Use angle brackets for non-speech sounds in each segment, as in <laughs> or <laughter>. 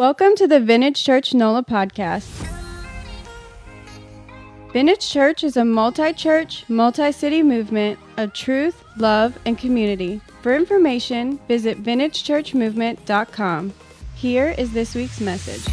Welcome to the Vintage Church NOLA podcast. Vintage Church is a multi church, multi city movement of truth, love, and community. For information, visit vintagechurchmovement.com. Here is this week's message.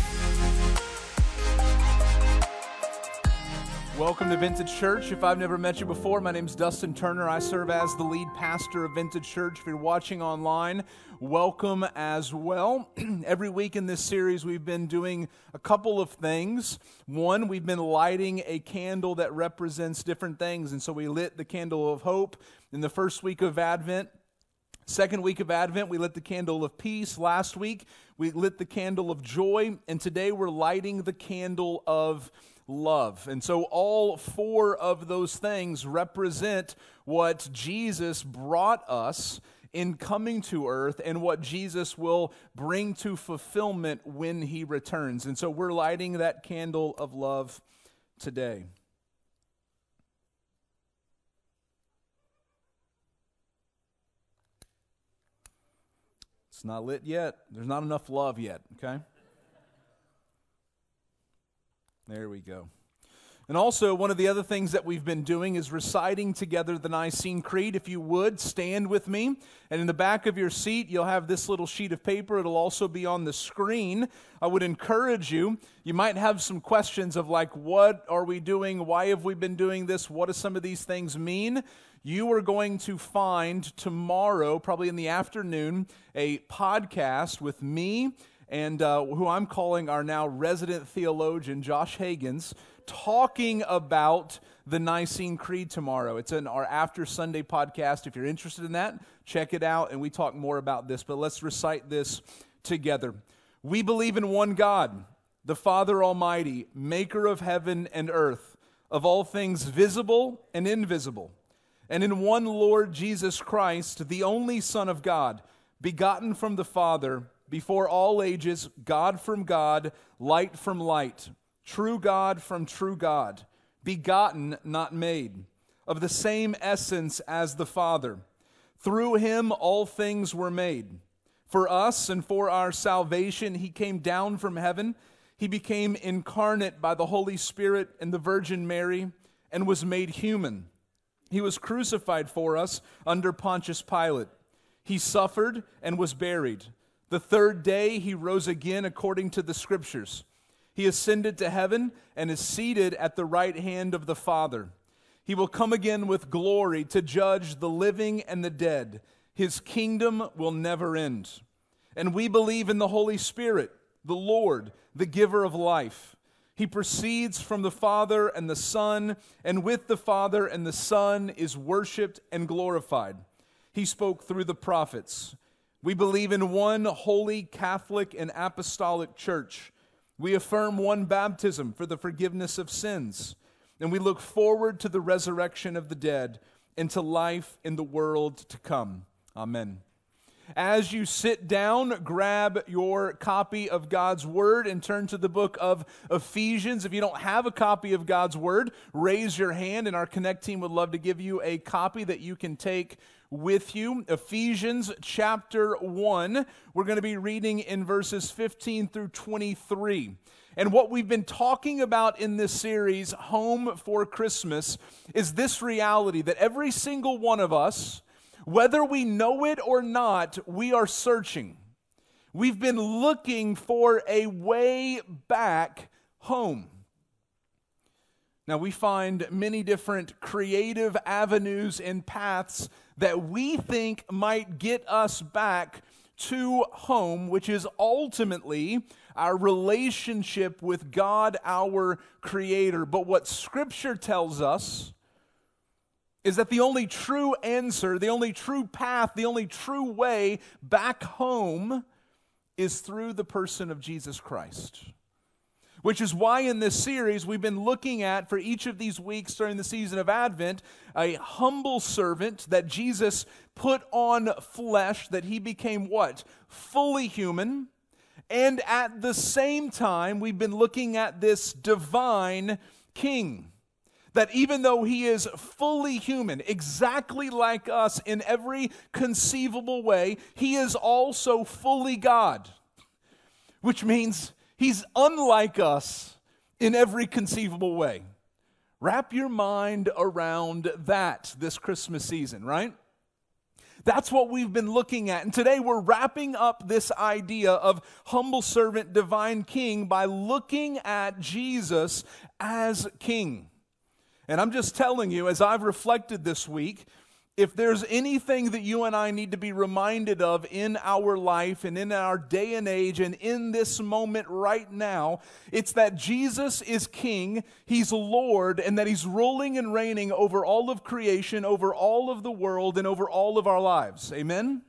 Welcome to Vintage Church. If I've never met you before, my name is Dustin Turner. I serve as the lead pastor of Vintage Church. If you're watching online, welcome as well. <clears throat> Every week in this series, we've been doing a couple of things. One, we've been lighting a candle that represents different things. And so we lit the candle of hope in the first week of Advent. Second week of Advent, we lit the candle of peace. Last week, we lit the candle of joy. And today, we're lighting the candle of love. And so all four of those things represent what Jesus brought us in coming to earth and what Jesus will bring to fulfillment when he returns. And so we're lighting that candle of love today. It's not lit yet. There's not enough love yet, okay? There we go. And also, one of the other things that we've been doing is reciting together the Nicene Creed. If you would, stand with me. And in the back of your seat, you'll have this little sheet of paper. It'll also be on the screen. I would encourage you, you might have some questions of like, what are we doing? Why have we been doing this? What do some of these things mean? You are going to find tomorrow, probably in the afternoon, a podcast with me and uh, who I'm calling our now resident theologian, Josh Hagins, talking about the Nicene Creed tomorrow. It's in our After Sunday podcast. If you're interested in that, check it out, and we talk more about this. But let's recite this together. We believe in one God, the Father Almighty, maker of heaven and earth, of all things visible and invisible, and in one Lord Jesus Christ, the only Son of God, begotten from the Father before all ages, God from God, light from light, true God from true God, begotten, not made, of the same essence as the Father. Through him all things were made. For us and for our salvation, he came down from heaven. He became incarnate by the Holy Spirit and the Virgin Mary and was made human. He was crucified for us under Pontius Pilate. He suffered and was buried. The third day he rose again according to the scriptures. He ascended to heaven and is seated at the right hand of the Father. He will come again with glory to judge the living and the dead. His kingdom will never end. And we believe in the Holy Spirit, the Lord, the giver of life. He proceeds from the Father and the Son, and with the Father and the Son is worshiped and glorified. He spoke through the prophets. We believe in one holy Catholic and apostolic church. We affirm one baptism for the forgiveness of sins. And we look forward to the resurrection of the dead and to life in the world to come. Amen. As you sit down, grab your copy of God's Word and turn to the book of Ephesians. If you don't have a copy of God's Word, raise your hand, and our Connect team would love to give you a copy that you can take with you. Ephesians chapter 1. We're going to be reading in verses 15 through 23. And what we've been talking about in this series, Home for Christmas, is this reality that every single one of us, whether we know it or not, we are searching. We've been looking for a way back home. Now, we find many different creative avenues and paths that we think might get us back to home, which is ultimately our relationship with God, our Creator. But what Scripture tells us is that the only true answer, the only true path, the only true way back home is through the person of Jesus Christ. Which is why in this series we've been looking at for each of these weeks during the season of Advent a humble servant that Jesus put on flesh, that he became what? Fully human. And at the same time, we've been looking at this divine king. That even though he is fully human, exactly like us in every conceivable way, he is also fully God which means he's unlike us in every conceivable way. Wrap your mind around that this Christmas season, right? That's what we've been looking at. And today we're wrapping up this idea of humble servant, divine king by looking at Jesus as king. And I'm just telling you, as I've reflected this week, if there's anything that you and I need to be reminded of in our life and in our day and age and in this moment right now, it's that Jesus is King, He's Lord, and that He's ruling and reigning over all of creation, over all of the world, and over all of our lives. Amen?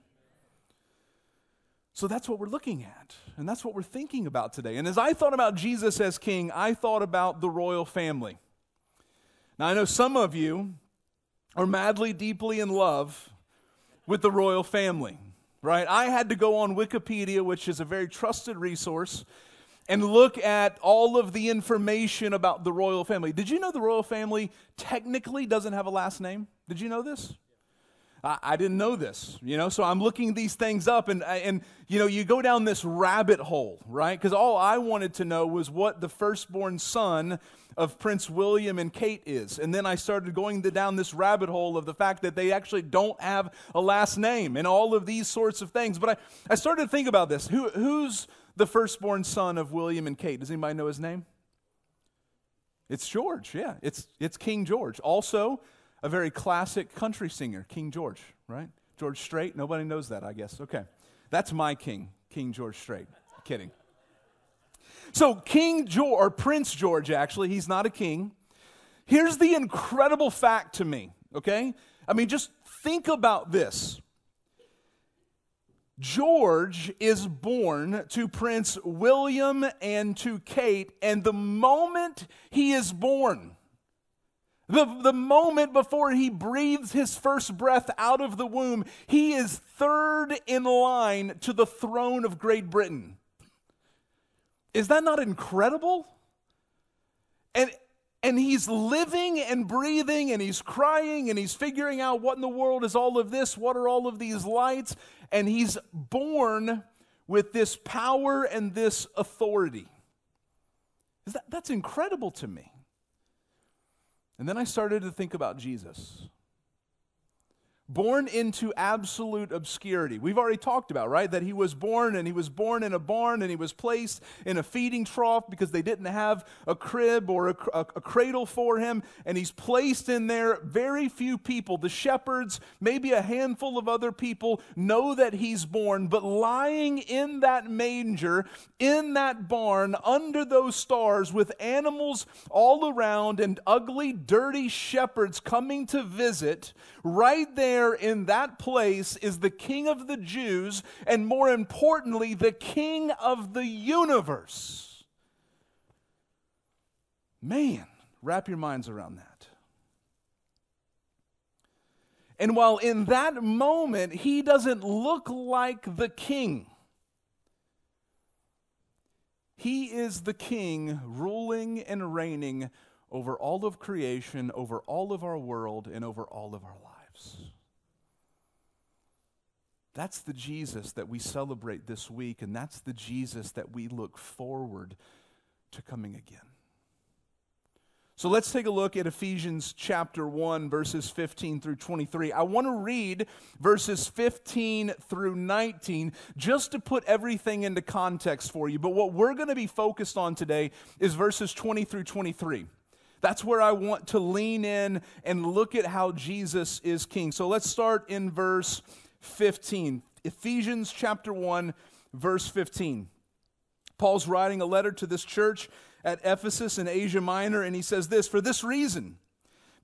So that's what we're looking at, and that's what we're thinking about today. And as I thought about Jesus as King, I thought about the royal family. Now, I know some of you are madly, deeply in love with the royal family, right? I had to go on Wikipedia, which is a very trusted resource, and look at all of the information about the royal family. Did you know the royal family technically doesn't have a last name? Did you know this? I, I didn't know this, you know, so I'm looking these things up, and, and you know, you go down this rabbit hole, right? Because all I wanted to know was what the firstborn son of Prince William and Kate is. And then I started going down this rabbit hole of the fact that they actually don't have a last name and all of these sorts of things. But I, I started to think about this. Who, who's the firstborn son of William and Kate? Does anybody know his name? It's George, yeah. It's, it's King George. Also, a very classic country singer, King George, right? George Strait. Nobody knows that, I guess. Okay. That's my king, King George Strait. Kidding. So, King George, or Prince George, actually, he's not a king. Here's the incredible fact to me, okay? I mean, just think about this. George is born to Prince William and to Kate, and the moment he is born, the, the moment before he breathes his first breath out of the womb, he is third in line to the throne of Great Britain. Is that not incredible? And and he's living and breathing and he's crying and he's figuring out what in the world is all of this? What are all of these lights? And he's born with this power and this authority. That, that's incredible to me. And then I started to think about Jesus born into absolute obscurity. We've already talked about, right? That he was born and he was born in a barn and he was placed in a feeding trough because they didn't have a crib or a, a, a, cradle for him. And he's placed in there. Very few people, the shepherds, maybe a handful of other people, know that he's born. But lying in that manger, in that barn, under those stars, with animals all around and ugly, dirty shepherds coming to visit, right there there in that place is the King of the Jews, and more importantly, the King of the universe. Man, wrap your minds around that. And while in that moment he doesn't look like the king, he is the king ruling and reigning over all of creation, over all of our world, and over all of our lives. That's the Jesus that we celebrate this week, and that's the Jesus that we look forward to coming again. So let's take a look at Ephesians chapter 1, verses 15 through 23. I want to read verses 15 through 19 just to put everything into context for you. But what we're going to be focused on today is verses 20 through 23. That's where I want to lean in and look at how Jesus is king. So let's start in verse 15. Ephesians chapter 1, verse 15. Paul's writing a letter to this church at Ephesus in Asia Minor, and he says this For this reason,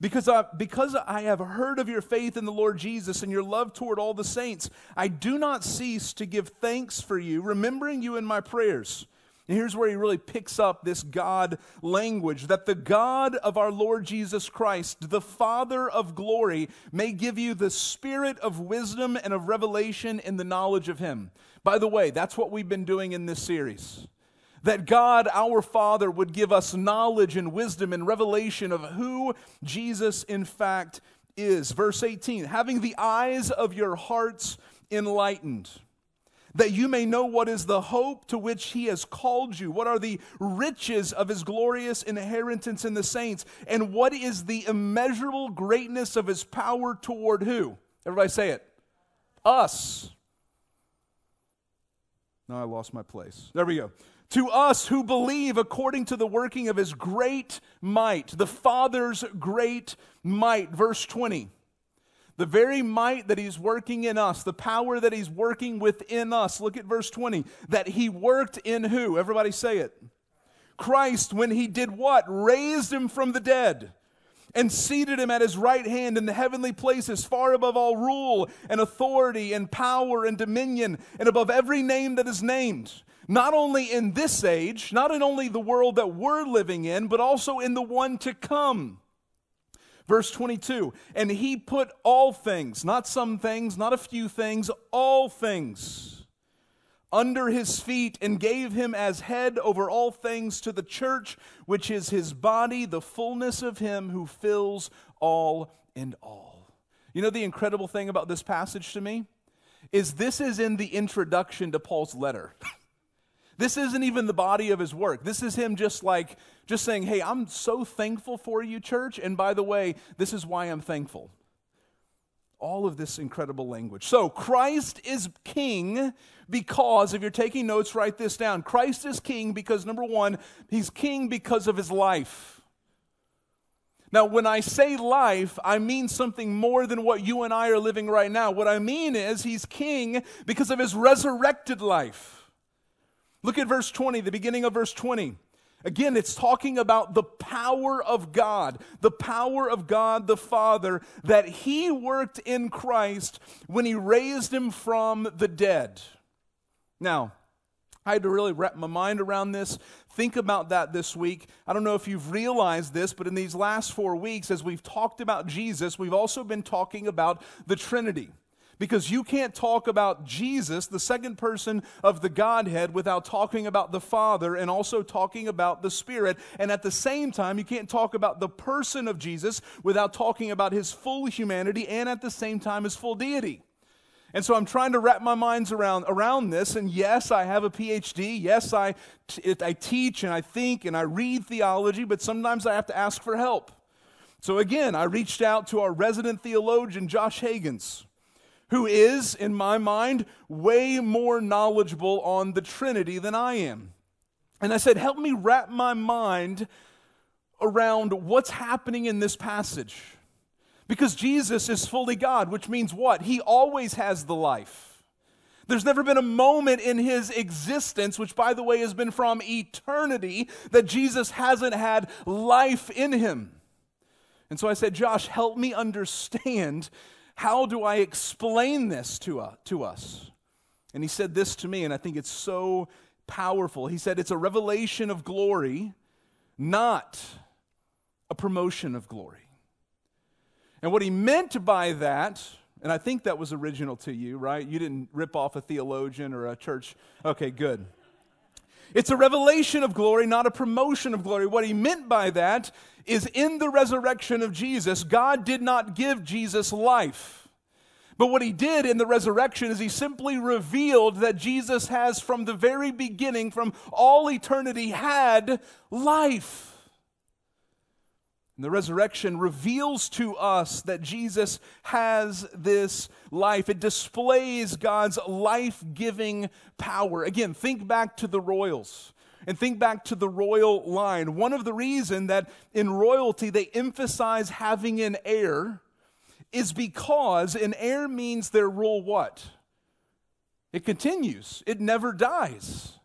because I, because I have heard of your faith in the Lord Jesus and your love toward all the saints, I do not cease to give thanks for you, remembering you in my prayers and here's where he really picks up this God language that the God of our Lord Jesus Christ, the Father of glory, may give you the spirit of wisdom and of revelation in the knowledge of him. By the way, that's what we've been doing in this series. That God, our Father, would give us knowledge and wisdom and revelation of who Jesus, in fact, is. Verse 18 having the eyes of your hearts enlightened that you may know what is the hope to which he has called you, what are the riches of his glorious inheritance in the saints, and what is the immeasurable greatness of his power toward who? Everybody say it. Us. Now I lost my place. There we go. To us who believe according to the working of his great might, the Father's great might. Verse 20. The very might that he's working in us, the power that he's working within us. Look at verse 20. That he worked in who? Everybody say it. Christ, when he did what? Raised him from the dead and seated him at his right hand in the heavenly places, far above all rule and authority and power and dominion, and above every name that is named, not only in this age, not in only the world that we're living in, but also in the one to come. Verse 22 And he put all things, not some things, not a few things, all things under his feet and gave him as head over all things to the church, which is his body, the fullness of him who fills all in all. You know the incredible thing about this passage to me? Is this is in the introduction to Paul's letter. <laughs> This isn't even the body of his work. This is him just like, just saying, hey, I'm so thankful for you, church. And by the way, this is why I'm thankful. All of this incredible language. So, Christ is king because, if you're taking notes, write this down. Christ is king because, number one, he's king because of his life. Now, when I say life, I mean something more than what you and I are living right now. What I mean is he's king because of his resurrected life. Look at verse 20, the beginning of verse 20. Again, it's talking about the power of God, the power of God the Father that He worked in Christ when He raised Him from the dead. Now, I had to really wrap my mind around this. Think about that this week. I don't know if you've realized this, but in these last four weeks, as we've talked about Jesus, we've also been talking about the Trinity. Because you can't talk about Jesus, the second person of the Godhead, without talking about the Father and also talking about the Spirit. And at the same time, you can't talk about the person of Jesus without talking about his full humanity and at the same time his full deity. And so I'm trying to wrap my minds around, around this. And yes, I have a PhD. Yes, I, I teach and I think and I read theology, but sometimes I have to ask for help. So again, I reached out to our resident theologian, Josh Hagins who is, in my mind, way more knowledgeable on the Trinity than I am. And I said, Help me wrap my mind around what's happening in this passage. Because Jesus is fully God, which means what? He always has the life. There's never been a moment in his existence, which, by the way, has been from eternity, that Jesus hasn't had life in him. And so I said, Josh, help me understand how do I explain this to, uh, to us? And he said this to me, and I think it's so powerful. He said, It's a revelation of glory, not a promotion of glory. And what he meant by that, and I think that was original to you, right? You didn't rip off a theologian or a church. Okay, good. It's a revelation of glory, not a promotion of glory. What he meant by that is in the resurrection of Jesus, God did not give Jesus life. But what he did in the resurrection is he simply revealed that Jesus has, from the very beginning, from all eternity, had life. And the resurrection reveals to us that Jesus has this life. It displays God's life giving power. Again, think back to the royals and think back to the royal line. One of the reasons that in royalty they emphasize having an heir is because an heir means their rule what? It continues, it never dies.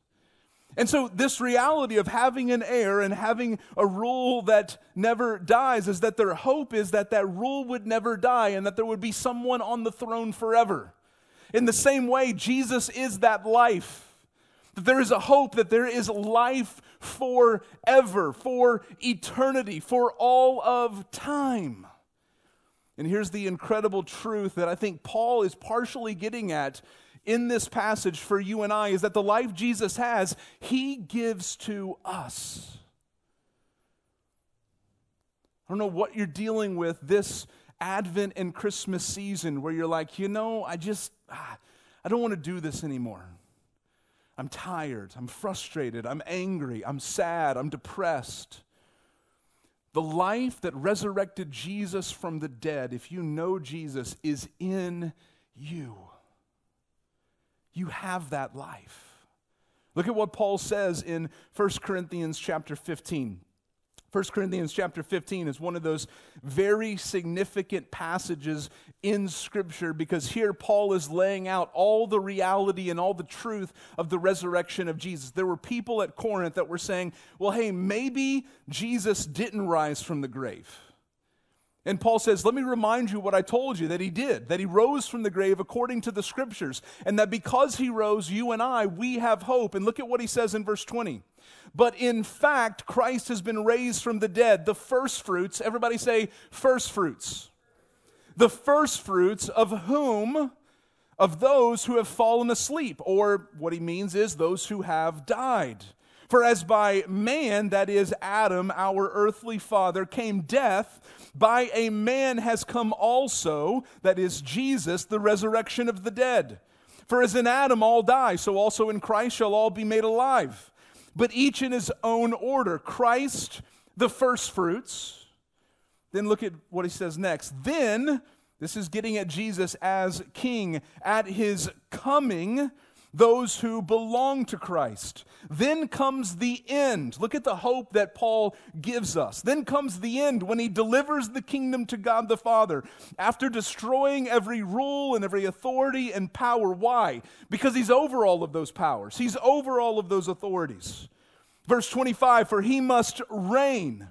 And so, this reality of having an heir and having a rule that never dies is that their hope is that that rule would never die and that there would be someone on the throne forever. In the same way, Jesus is that life. That there is a hope that there is life forever, for eternity, for all of time. And here's the incredible truth that I think Paul is partially getting at in this passage for you and I is that the life Jesus has, he gives to us. I don't know what you're dealing with this Advent and Christmas season where you're like, you know, I just, ah, I don't want to do this anymore. I'm tired, I'm frustrated, I'm angry, I'm sad, I'm depressed. The life that resurrected Jesus from the dead, if you know Jesus, is in you. You have that life. Look at what Paul says in 1 Corinthians chapter 15. 1 Corinthians chapter 15 is one of those very significant passages in Scripture because here Paul is laying out all the reality and all the truth of the resurrection of Jesus. There were people at Corinth that were saying, well, hey, maybe Jesus didn't rise from the grave. And Paul says, Let me remind you what I told you that he did, that he rose from the grave according to the scriptures, and that because he rose, you and I, we have hope. And look at what he says in verse 20. But in fact, Christ has been raised from the dead, the first fruits. Everybody say, first fruits. The first fruits of whom? Of those who have fallen asleep, or what he means is those who have died. For as by man, that is Adam, our earthly father, came death, by a man has come also, that is Jesus, the resurrection of the dead. For as in Adam all die, so also in Christ shall all be made alive but each in his own order. Christ, the first fruits. Then look at what he says next. Then, this is getting at Jesus as king, at his coming, those who belong to Christ. Then comes the end. Look at the hope that Paul gives us. Then comes the end when he delivers the kingdom to God the Father after destroying every rule and every authority and power. Why? Because he's over all of those powers, he's over all of those authorities. Verse 25 For he must reign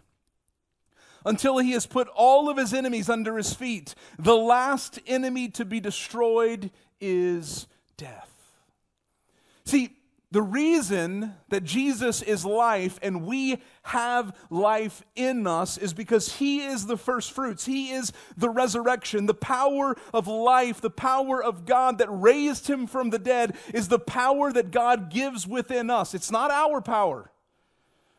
until he has put all of his enemies under his feet. The last enemy to be destroyed is death. See, the reason that Jesus is life and we have life in us is because He is the first fruits. He is the resurrection. The power of life, the power of God that raised Him from the dead is the power that God gives within us. It's not our power.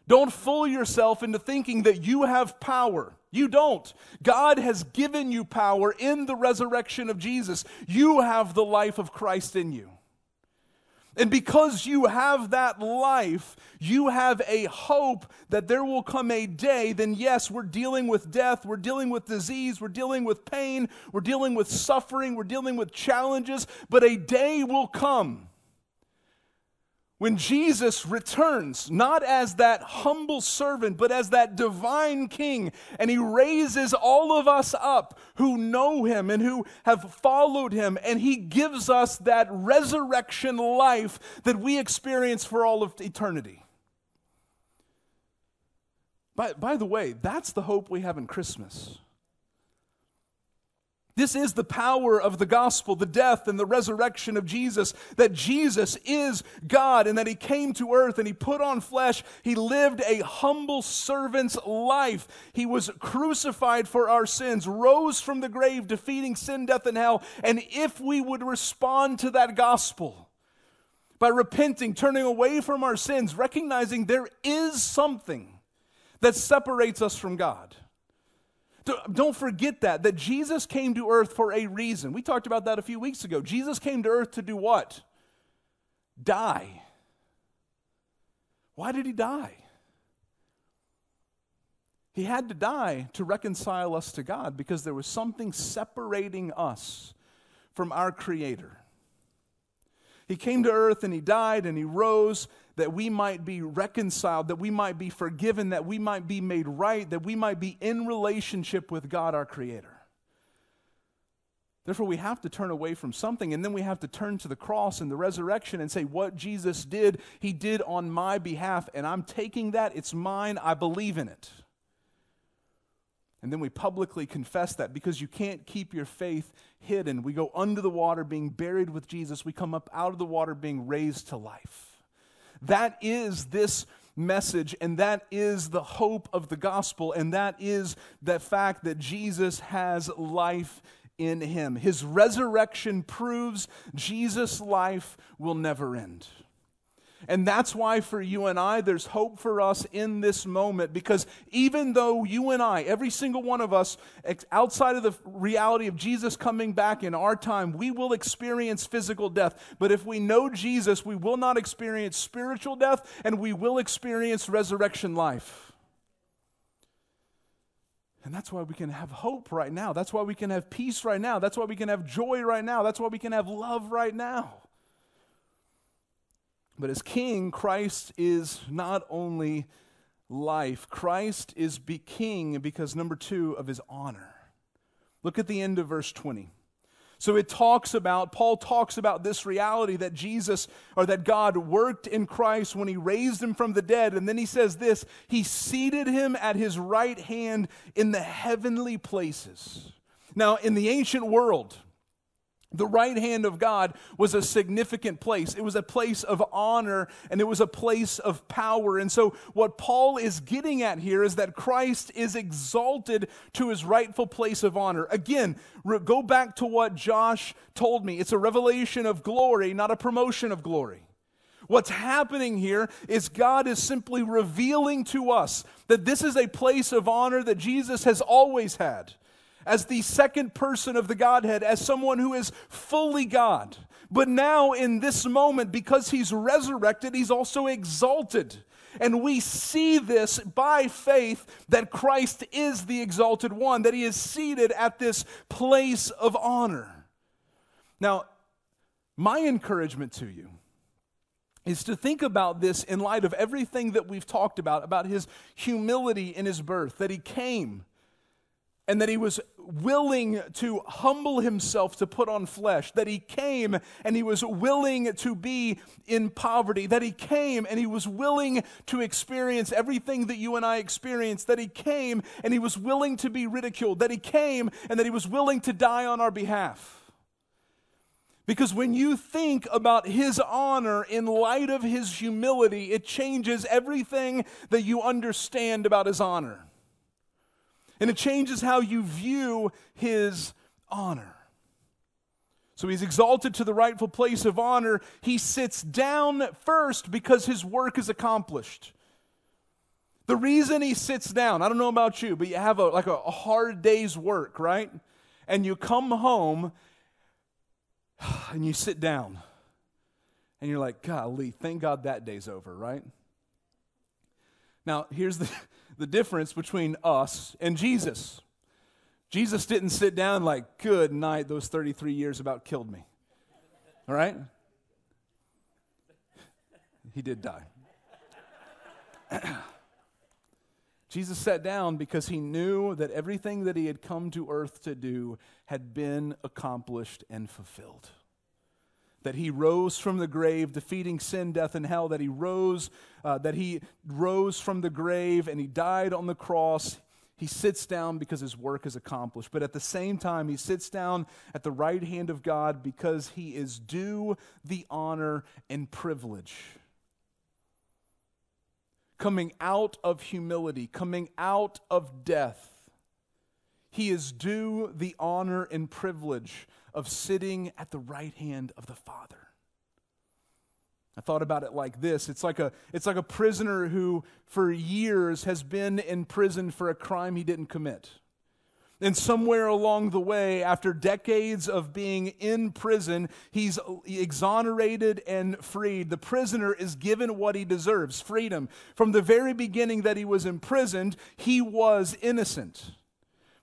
Don't fool yourself into thinking that you have power. You don't. God has given you power in the resurrection of Jesus. You have the life of Christ in you. And because you have that life, you have a hope that there will come a day, then yes, we're dealing with death, we're dealing with disease, we're dealing with pain, we're dealing with suffering, we're dealing with challenges, but a day will come when Jesus returns, not as that humble servant, but as that divine king, and he raises all of us up who know him and who have followed him, and he gives us that resurrection life that we experience for all of eternity. By, by the way, that's the hope we have in Christmas. This is the power of the gospel, the death and the resurrection of Jesus, that Jesus is God and that He came to earth and He put on flesh. He lived a humble servant's life. He was crucified for our sins, rose from the grave, defeating sin, death, and hell. And if we would respond to that gospel, by repenting, turning away from our sins, recognizing there is something that separates us from God don't forget that, that Jesus came to earth for a reason. We talked about that a few weeks ago. Jesus came to earth to do what? Die. Why did he die? He had to die to reconcile us to God because there was something separating us from our Creator. He came to earth and he died and he rose that we might be reconciled, that we might be forgiven, that we might be made right, that we might be in relationship with God our Creator. Therefore, we have to turn away from something, and then we have to turn to the cross and the resurrection and say, What Jesus did, He did on my behalf, and I'm taking that. It's mine. I believe in it. And then we publicly confess that because you can't keep your faith hidden. We go under the water being buried with Jesus, we come up out of the water being raised to life. That is this message, and that is the hope of the gospel, and that is the fact that Jesus has life in him. His resurrection proves Jesus' life will never end. And that's why, for you and I, there's hope for us in this moment because even though you and I, every single one of us, outside of the reality of Jesus coming back in our time, we will experience physical death. But if we know Jesus, we will not experience spiritual death and we will experience resurrection life. And that's why we can have hope right now. That's why we can have peace right now. That's why we can have joy right now. That's why we can have love right now. But as king, Christ is not only life, Christ is be king because, number two, of his honor. Look at the end of verse 20. So it talks about, Paul talks about this reality that Jesus or that God worked in Christ when he raised him from the dead. And then he says this He seated him at his right hand in the heavenly places. Now, in the ancient world, the right hand of God was a significant place. It was a place of honor and it was a place of power. And so, what Paul is getting at here is that Christ is exalted to his rightful place of honor. Again, go back to what Josh told me it's a revelation of glory, not a promotion of glory. What's happening here is God is simply revealing to us that this is a place of honor that Jesus has always had as the second person of the Godhead, as someone who is fully God. But now, in this moment, because he's resurrected, he's also exalted. And we see this by faith that Christ is the exalted one, that he is seated at this place of honor. Now, my encouragement to you is to think about this in light of everything that we've talked about, about his humility in his birth, that he came and that he was willing to humble himself to put on flesh, that he came and he was willing to be in poverty, that he came and he was willing to experience everything that you and I experience, that he came and he was willing to be ridiculed, that he came and that he was willing to die on our behalf. Because when you think about his honor in light of his humility, it changes everything that you understand about his honor and it changes how you view his honor. So he's exalted to the rightful place of honor. He sits down first because his work is accomplished. The reason he sits down, I don't know about you, but you have a, like a, a hard day's work, right? And you come home and you sit down. And you're like, golly, thank God that day's over, right? Now, here's the, the difference between us and Jesus. Jesus didn't sit down like, good night, those 33 years about killed me. All right? He did die. <clears throat> Jesus sat down because he knew that everything that he had come to earth to do had been accomplished and fulfilled that he rose from the grave, defeating sin, death, and hell, that he rose, uh, that he rose from the grave and he died on the cross. He sits down because his work is accomplished. But at the same time, he sits down at the right hand of God because he is due the honor and privilege. Coming out of humility, coming out of death, he is due the honor and privilege of sitting at the right hand of the Father. I thought about it like this. It's like a it's like a prisoner who for years has been in prison for a crime he didn't commit. And somewhere along the way, after decades of being in prison, he's exonerated and freed. The prisoner is given what he deserves freedom. From the very beginning that he was imprisoned, he was innocent.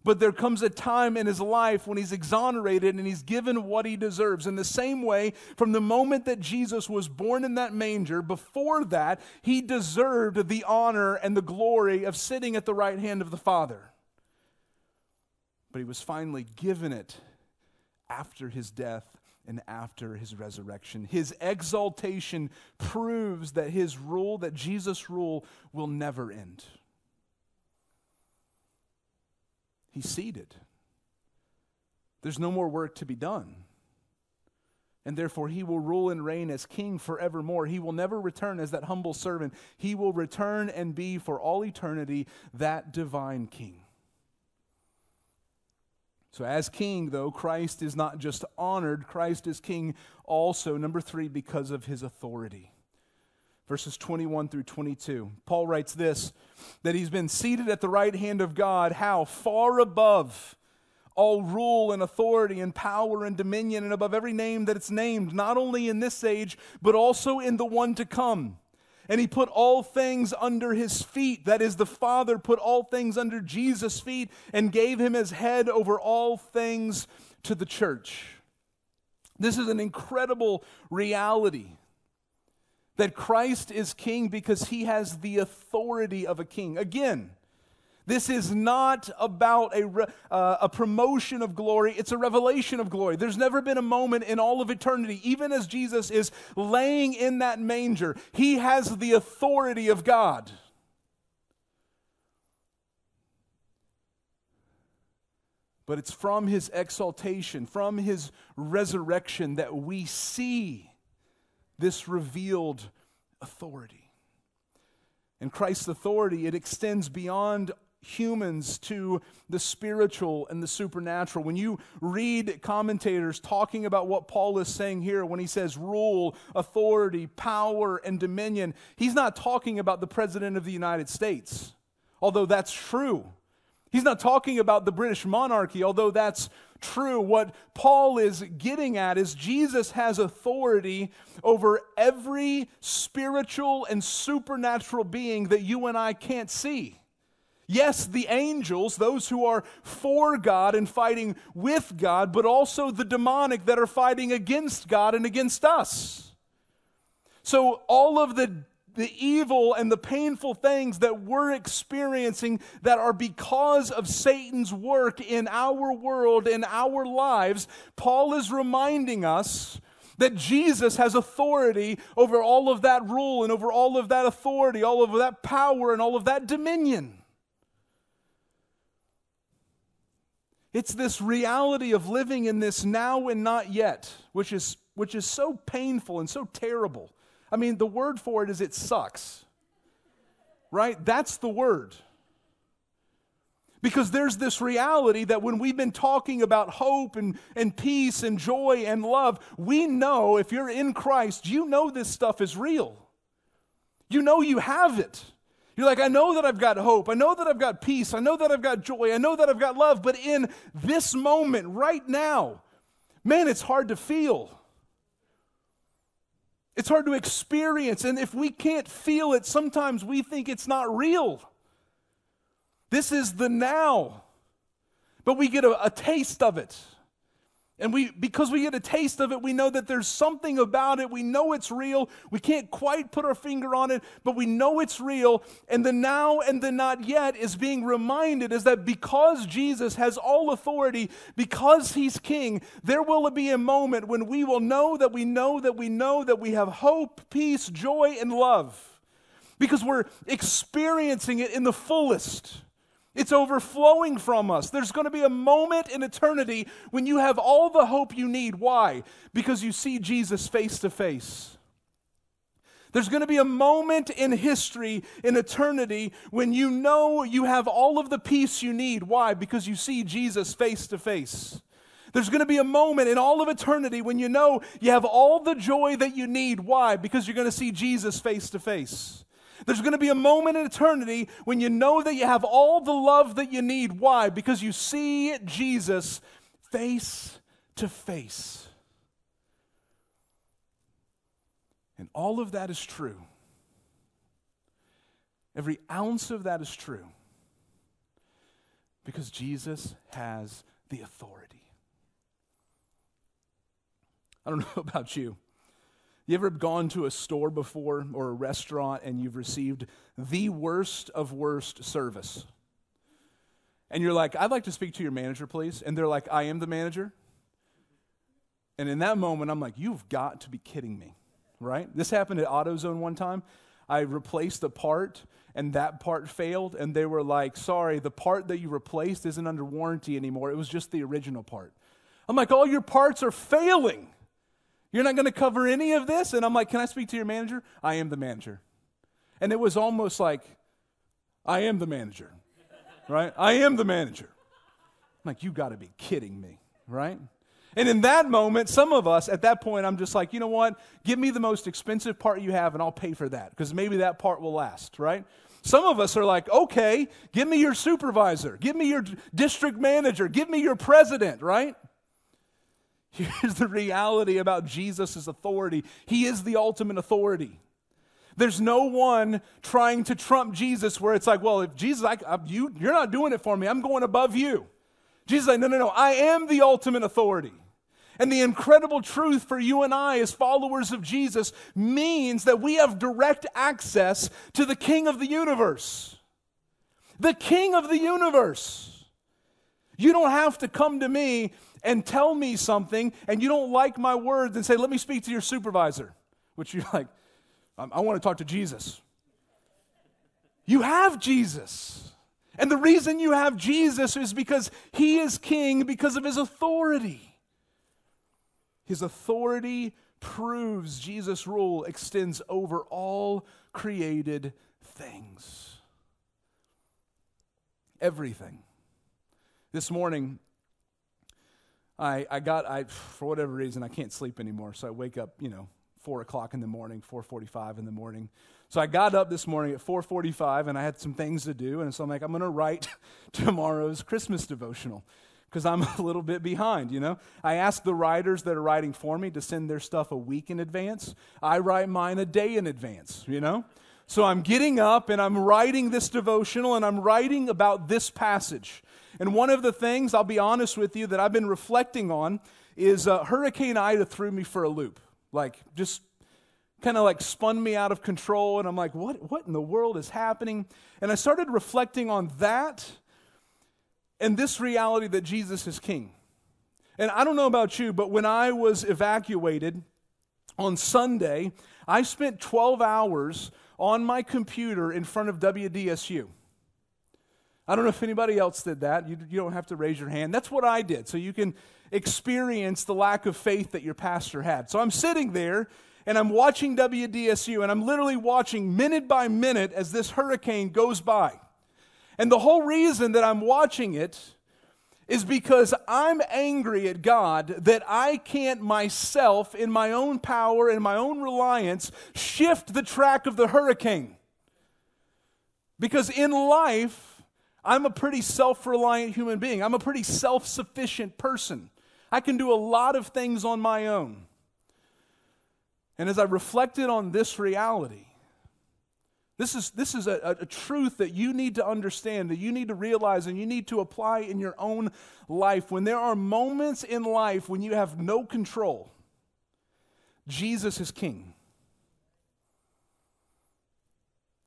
But there comes a time in his life when he's exonerated and he's given what he deserves. In the same way, from the moment that Jesus was born in that manger, before that, he deserved the honor and the glory of sitting at the right hand of the Father. But he was finally given it after his death and after his resurrection. His exaltation proves that his rule, that Jesus' rule, will never end. He's seated. There's no more work to be done. And therefore, he will rule and reign as king forevermore. He will never return as that humble servant. He will return and be for all eternity that divine king. So, as king, though, Christ is not just honored, Christ is king also, number three, because of his authority. Verses 21 through 22. Paul writes this that he's been seated at the right hand of God, how? Far above all rule and authority and power and dominion and above every name that it's named, not only in this age, but also in the one to come. And he put all things under his feet. That is, the Father put all things under Jesus' feet and gave him his head over all things to the church. This is an incredible reality that Christ is king because he has the authority of a king. Again, this is not about a, uh, a promotion of glory, it's a revelation of glory. There's never been a moment in all of eternity, even as Jesus is laying in that manger, he has the authority of God. But it's from his exaltation, from his resurrection, that we see this revealed authority. And Christ's authority, it extends beyond humans to the spiritual and the supernatural. When you read commentators talking about what Paul is saying here, when he says rule, authority, power, and dominion, he's not talking about the President of the United States, although that's true. He's not talking about the British monarchy, although that's true. What Paul is getting at is Jesus has authority over every spiritual and supernatural being that you and I can't see. Yes, the angels, those who are for God and fighting with God, but also the demonic that are fighting against God and against us. So, all of the, the evil and the painful things that we're experiencing that are because of Satan's work in our world, in our lives, Paul is reminding us that Jesus has authority over all of that rule and over all of that authority, all of that power, and all of that dominion. It's this reality of living in this now and not yet, which is, which is so painful and so terrible. I mean, the word for it is it sucks, right? That's the word. Because there's this reality that when we've been talking about hope and, and peace and joy and love, we know if you're in Christ, you know this stuff is real. You know you have it. You're like, I know that I've got hope. I know that I've got peace. I know that I've got joy. I know that I've got love. But in this moment, right now, man, it's hard to feel. It's hard to experience. And if we can't feel it, sometimes we think it's not real. This is the now. But we get a, a taste of it. And we, because we get a taste of it, we know that there's something about it. We know it's real. We can't quite put our finger on it, but we know it's real. And the now and the not yet is being reminded is that because Jesus has all authority, because he's king, there will be a moment when we will know that we know that we know that we have hope, peace, joy, and love. Because we're experiencing it in the fullest. It's overflowing from us. There's going to be a moment in eternity when you have all the hope you need. Why? Because you see Jesus face to face. There's going to be a moment in history, in eternity, when you know you have all of the peace you need. Why? Because you see Jesus face to face. There's going to be a moment in all of eternity when you know you have all the joy that you need. Why? Because you're going to see Jesus face to face. There's going to be a moment in eternity when you know that you have all the love that you need. Why? Because you see Jesus face to face. And all of that is true. Every ounce of that is true. Because Jesus has the authority. I don't <laughs> know about you. You ever gone to a store before or a restaurant and you've received the worst of worst service? And you're like, I'd like to speak to your manager, please. And they're like, I am the manager. And in that moment, I'm like, you've got to be kidding me, right? This happened at AutoZone one time. I replaced a part and that part failed. And they were like, sorry, the part that you replaced isn't under warranty anymore. It was just the original part. I'm like, all your parts are failing. You're not going to cover any of this? And I'm like, Can I speak to your manager? I am the manager. And it was almost like, I am the manager, right? I am the manager. I'm like, You got to be kidding me, right? And in that moment, some of us, at that point, I'm just like, you know what? Give me the most expensive part you have and I'll pay for that because maybe that part will last, right? Some of us are like, okay, give me your supervisor, give me your district manager, give me your president, right? <laughs> Here's the reality about Jesus' authority He is the ultimate authority. There's no one trying to trump Jesus where it's like, well, if Jesus, I, I, you, you're not doing it for me, I'm going above you. Jesus like, no, no, no, I am the ultimate authority. And the incredible truth for you and I, as followers of Jesus, means that we have direct access to the King of the universe. The King of the universe. You don't have to come to me and tell me something, and you don't like my words and say, Let me speak to your supervisor, which you're like, I, I want to talk to Jesus. You have Jesus. And the reason you have Jesus is because he is king because of his authority. His authority proves Jesus' rule extends over all created things. Everything. This morning, I, I got, I, for whatever reason, I can't sleep anymore. So I wake up, you know, 4 o'clock in the morning, 4.45 in the morning. So I got up this morning at 4.45 and I had some things to do. And so I'm like, I'm going to write <laughs> tomorrow's Christmas devotional because I'm <laughs> a little bit behind, you know? I ask the writers that are writing for me to send their stuff a week in advance. I write mine a day in advance, you know? So I'm getting up and I'm writing this devotional and I'm writing about this passage. And one of the things, I'll be honest with you, that I've been reflecting on is uh, Hurricane Ida threw me for a loop. Like, just kind of like spun me out of control. And I'm like, what, what in the world is happening? And I started reflecting on that and this reality that Jesus is king. And I don't know about you, but when I was evacuated on Sunday, I spent 12 hours on my computer in front of WDSU. I don't know if anybody else did that. You, you don't have to raise your hand. That's what I did. So you can experience the lack of faith that your pastor had. So I'm sitting there and I'm watching WDSU and I'm literally watching minute by minute as this hurricane goes by. And the whole reason that I'm watching it is because I'm angry at God that I can't myself, in my own power and my own reliance, shift the track of the hurricane. Because in life, I'm a pretty self reliant human being, I'm a pretty self sufficient person. I can do a lot of things on my own. And as I reflected on this reality, this is, this is a, a, truth that you need to understand, that you need to realize, and you need to apply in your own life. When there are moments in life when you have no control, Jesus is king.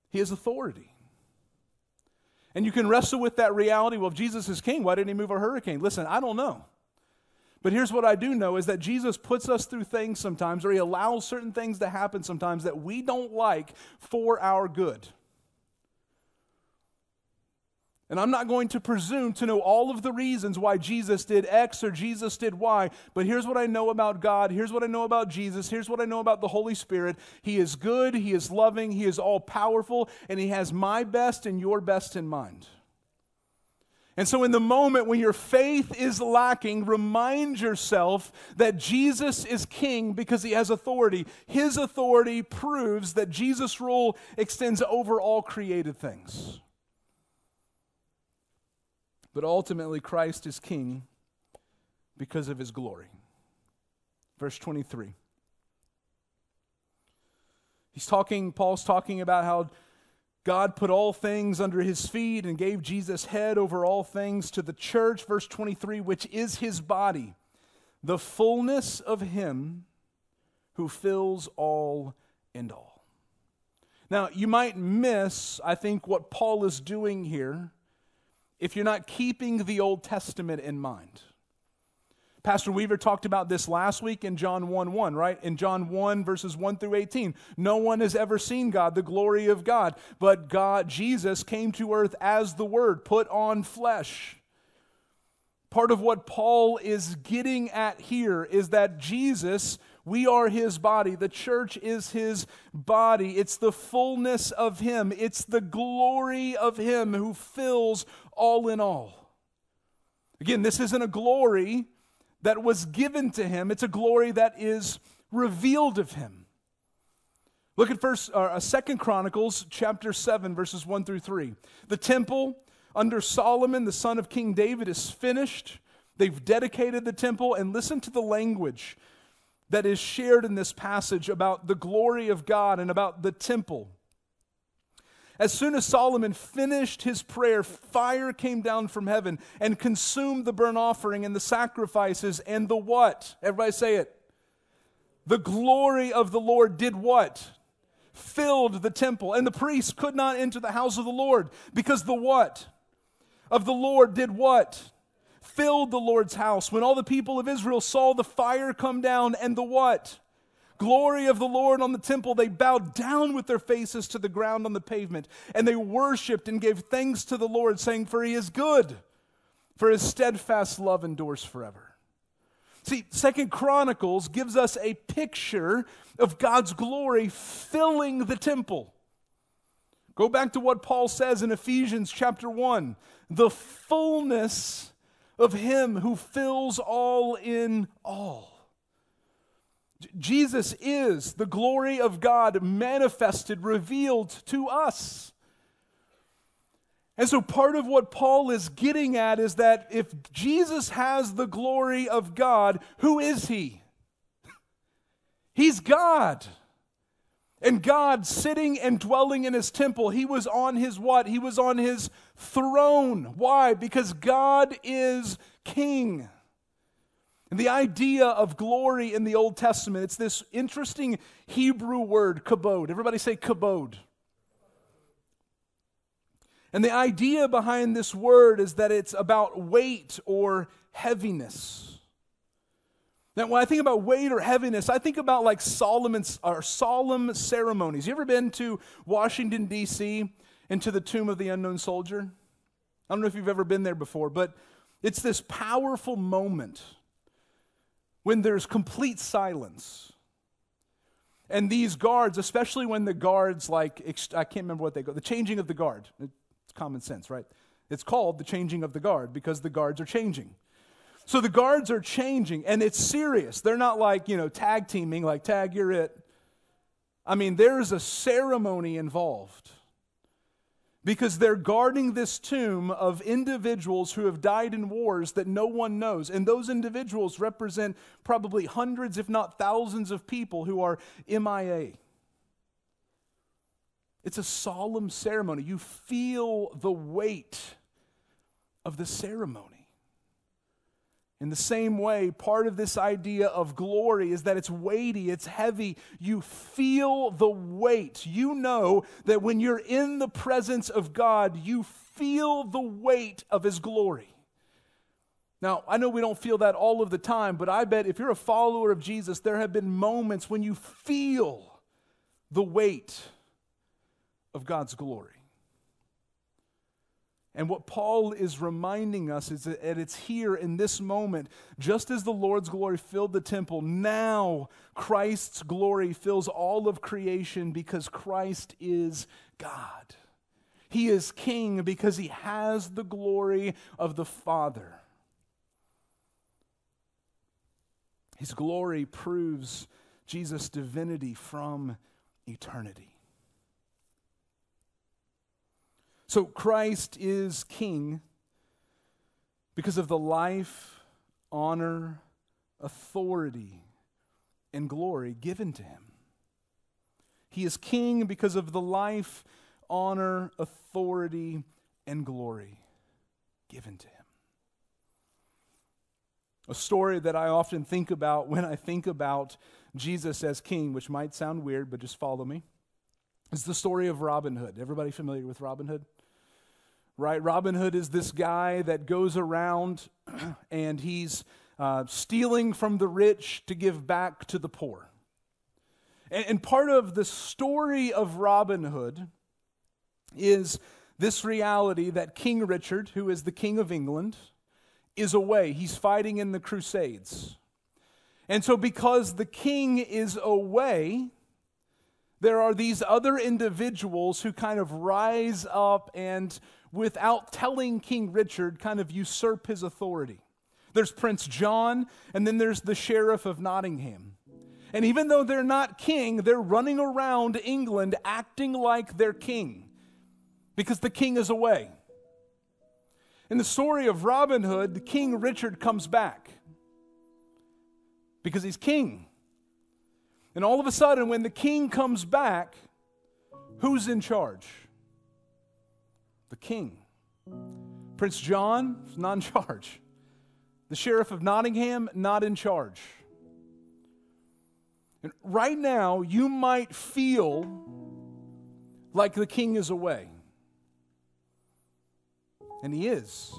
He has authority. And you can wrestle with that reality. Well, if Jesus is king, why didn't he move a hurricane? Listen, I don't know. But here's what I do know is that Jesus puts us through things sometimes, or he allows certain things to happen sometimes that we don't like for our good. And I'm not going to presume to know all of the reasons why Jesus did X or Jesus did Y, but here's what I know about God. Here's what I know about Jesus. Here's what I know about the Holy Spirit. He is good, He is loving, He is all powerful, and He has my best and your best in mind. And so, in the moment when your faith is lacking, remind yourself that Jesus is king because he has authority. His authority proves that Jesus' rule extends over all created things. But ultimately, Christ is king because of his glory. Verse 23. He's talking, Paul's talking about how God put all things under his feet and gave Jesus head over all things to the church, verse 23, which is his body, the fullness of him who fills all and all. Now, you might miss, I think, what Paul is doing here if you're not keeping the Old Testament in mind. Pastor Weaver talked about this last week in John 1 1, right? In John 1, verses 1 through 18. No one has ever seen God, the glory of God, but God, Jesus, came to earth as the Word, put on flesh. Part of what Paul is getting at here is that Jesus, we are his body. The church is his body. It's the fullness of him, it's the glory of him who fills all in all. Again, this isn't a glory that was given to him, it's a glory that is revealed of him. Look at first uh, Second Chronicles chapter 7 verses 1 through 3. The temple under Solomon the son of King David is finished. They've dedicated the temple and listen to the language that is shared in this passage about the glory of God and about the temple. As soon as Solomon finished his prayer, fire came down from heaven and consumed the burnt offering and the sacrifices and the what? Everybody say it. The glory of the Lord did what? Filled the temple. And the priests could not enter the house of the Lord because the what? Of the Lord did what? Filled the Lord's house. When all the people of Israel saw the fire come down and the what? Glory of the Lord on the temple, they bowed down with their faces to the ground on the pavement, and they worshiped and gave thanks to the Lord, saying, For he is good, for his steadfast love endures forever. See, Second Chronicles gives us a picture of God's glory filling the temple. Go back to what Paul says in Ephesians chapter 1 the fullness of him who fills all in all. Jesus is the glory of God manifested, revealed to us. And so, part of what Paul is getting at is that if Jesus has the glory of God, who is he? <laughs> He's God. And God sitting and dwelling in his temple, he was on his what? He was on his throne. Why? Because God is king. And the idea of glory in the Old Testament, it's this interesting Hebrew word, kabod. Everybody say kabod. And the idea behind this word is that it's about weight or heaviness. Now, when I think about weight or heaviness, I think about like Solomon's or solemn ceremonies. You ever been to Washington, D.C., and to the tomb of the unknown soldier? I don't know if you've ever been there before, but it's this powerful moment when there's complete silence. And these guards, especially when the guards, like, I can't remember what they go, the changing of the guard. It's common sense, right? It's called the changing of the guard because the guards are changing. So the guards are changing, and it's serious. They're not like, you know, tag teaming, like, tag, you're it. I mean, there's a ceremony involved because they're guarding this tomb of individuals who have died in wars that no one knows. And those individuals represent probably hundreds, if not thousands, of people who are MIA. It's a solemn ceremony. You feel the weight of the ceremony. In the same way, part of this idea of glory is that it's weighty, it's heavy. You feel the weight. You know that when you're in the presence of God, you feel the weight of His glory. Now, I know we don't feel that all of the time, but I bet if you're a follower of Jesus, there have been moments when you feel the weight of God's glory. And what Paul is reminding us is that it's here in this moment, just as the Lord's glory filled the temple, now Christ's glory fills all of creation because Christ is God. He is king because he has the glory of the Father. His glory proves Jesus' divinity from eternity. So Christ is king because of the life, honor, authority, and glory given to him. He is king because of the life, honor, authority, and glory given to him. A story that I often think about when I think about Jesus as king, which might sound weird, but just follow me, is the story of Robin Hood. Everybody familiar with Robin Hood? Right? Robin Hood is this guy that goes around <clears throat> and he's uh, stealing from the rich to give back to the poor. And, and part of the story of Robin Hood is this reality that King Richard, who is the King of England, is away. He's fighting in the Crusades. And so, because the king is away, there are these other individuals who kind of rise up and without telling King Richard, kind of usurp his authority. there's Prince John, and then there's the Sheriff of Nottingham. And even though they're not king, they're running around England acting like they're king because the king is away. In the story of Robin Hood, King Richard comes back because he's king. And all of a sudden, when the king comes back, who's in charge? The king. Prince John <laughs> not in charge. The sheriff of Nottingham, not in charge. And right now, you might feel like the king is away. And he is.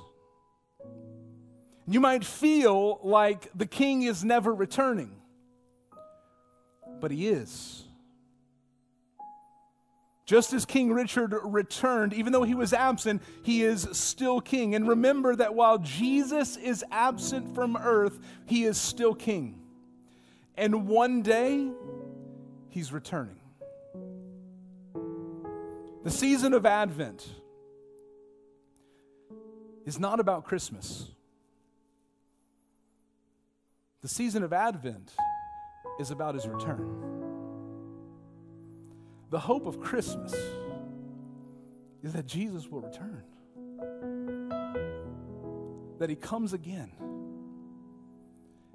You might feel like the king is never returning, but he is. Just as King Richard returned, even though he was absent, he is still king. And remember that while Jesus is absent from earth, he is still king. And one day, he's returning. The season of Advent is not about Christmas. The season of Advent is about his return. The hope of Christmas is that Jesus will return, that he comes again.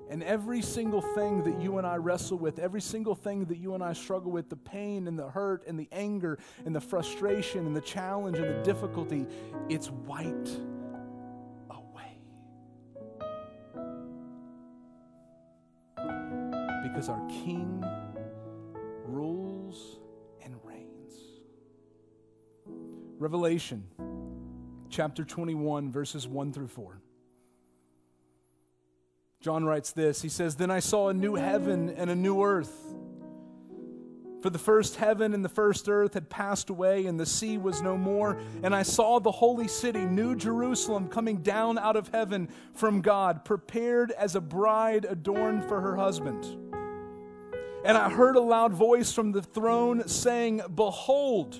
And every single thing that you and I wrestle with, every single thing that you and I struggle with, the pain and the hurt and the anger and the frustration and the challenge and the difficulty, it's wiped away. because our King Revelation chapter 21, verses 1 through 4. John writes this He says, Then I saw a new heaven and a new earth. For the first heaven and the first earth had passed away, and the sea was no more. And I saw the holy city, New Jerusalem, coming down out of heaven from God, prepared as a bride adorned for her husband. And I heard a loud voice from the throne saying, Behold,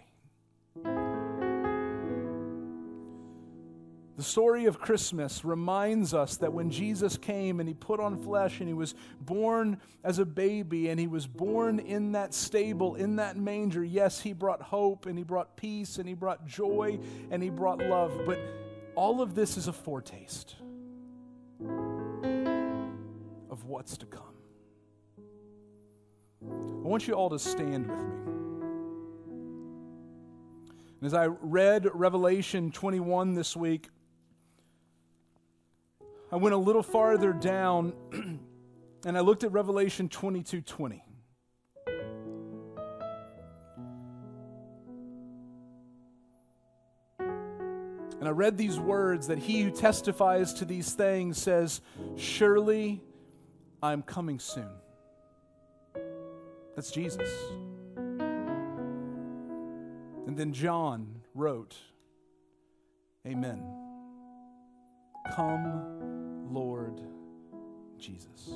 The story of Christmas reminds us that when Jesus came and he put on flesh and he was born as a baby and he was born in that stable, in that manger, yes, he brought hope and he brought peace and he brought joy and he brought love. But all of this is a foretaste of what's to come. I want you all to stand with me. And as I read Revelation 21 this week, I went a little farther down <clears throat> and I looked at Revelation 22 20. And I read these words that he who testifies to these things says, Surely I'm coming soon. That's Jesus. And then John wrote, Amen. Come, Lord Jesus.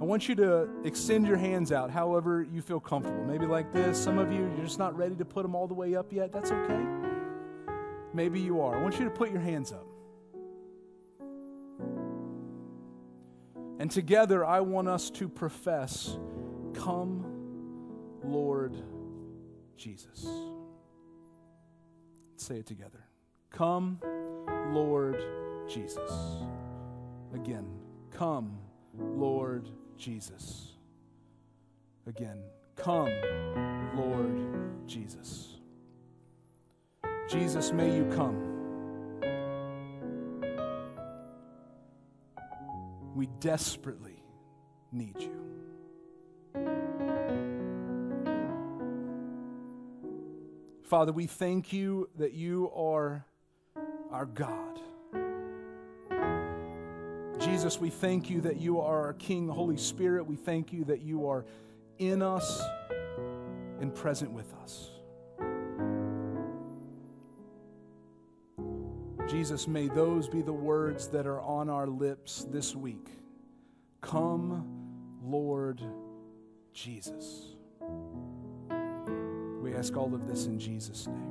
I want you to extend your hands out however you feel comfortable. Maybe like this. Some of you, you're just not ready to put them all the way up yet. That's okay. Maybe you are. I want you to put your hands up. And together, I want us to profess, Come, Lord Jesus. Let's say it together. Come, Lord Jesus. Again, come, Lord Jesus. Again, come, Lord Jesus. Jesus, may you come. We desperately need you. Father, we thank you that you are our God. Jesus, we thank you that you are our King, Holy Spirit. We thank you that you are in us and present with us. Jesus, may those be the words that are on our lips this week. Come, Lord Jesus. We ask all of this in Jesus' name.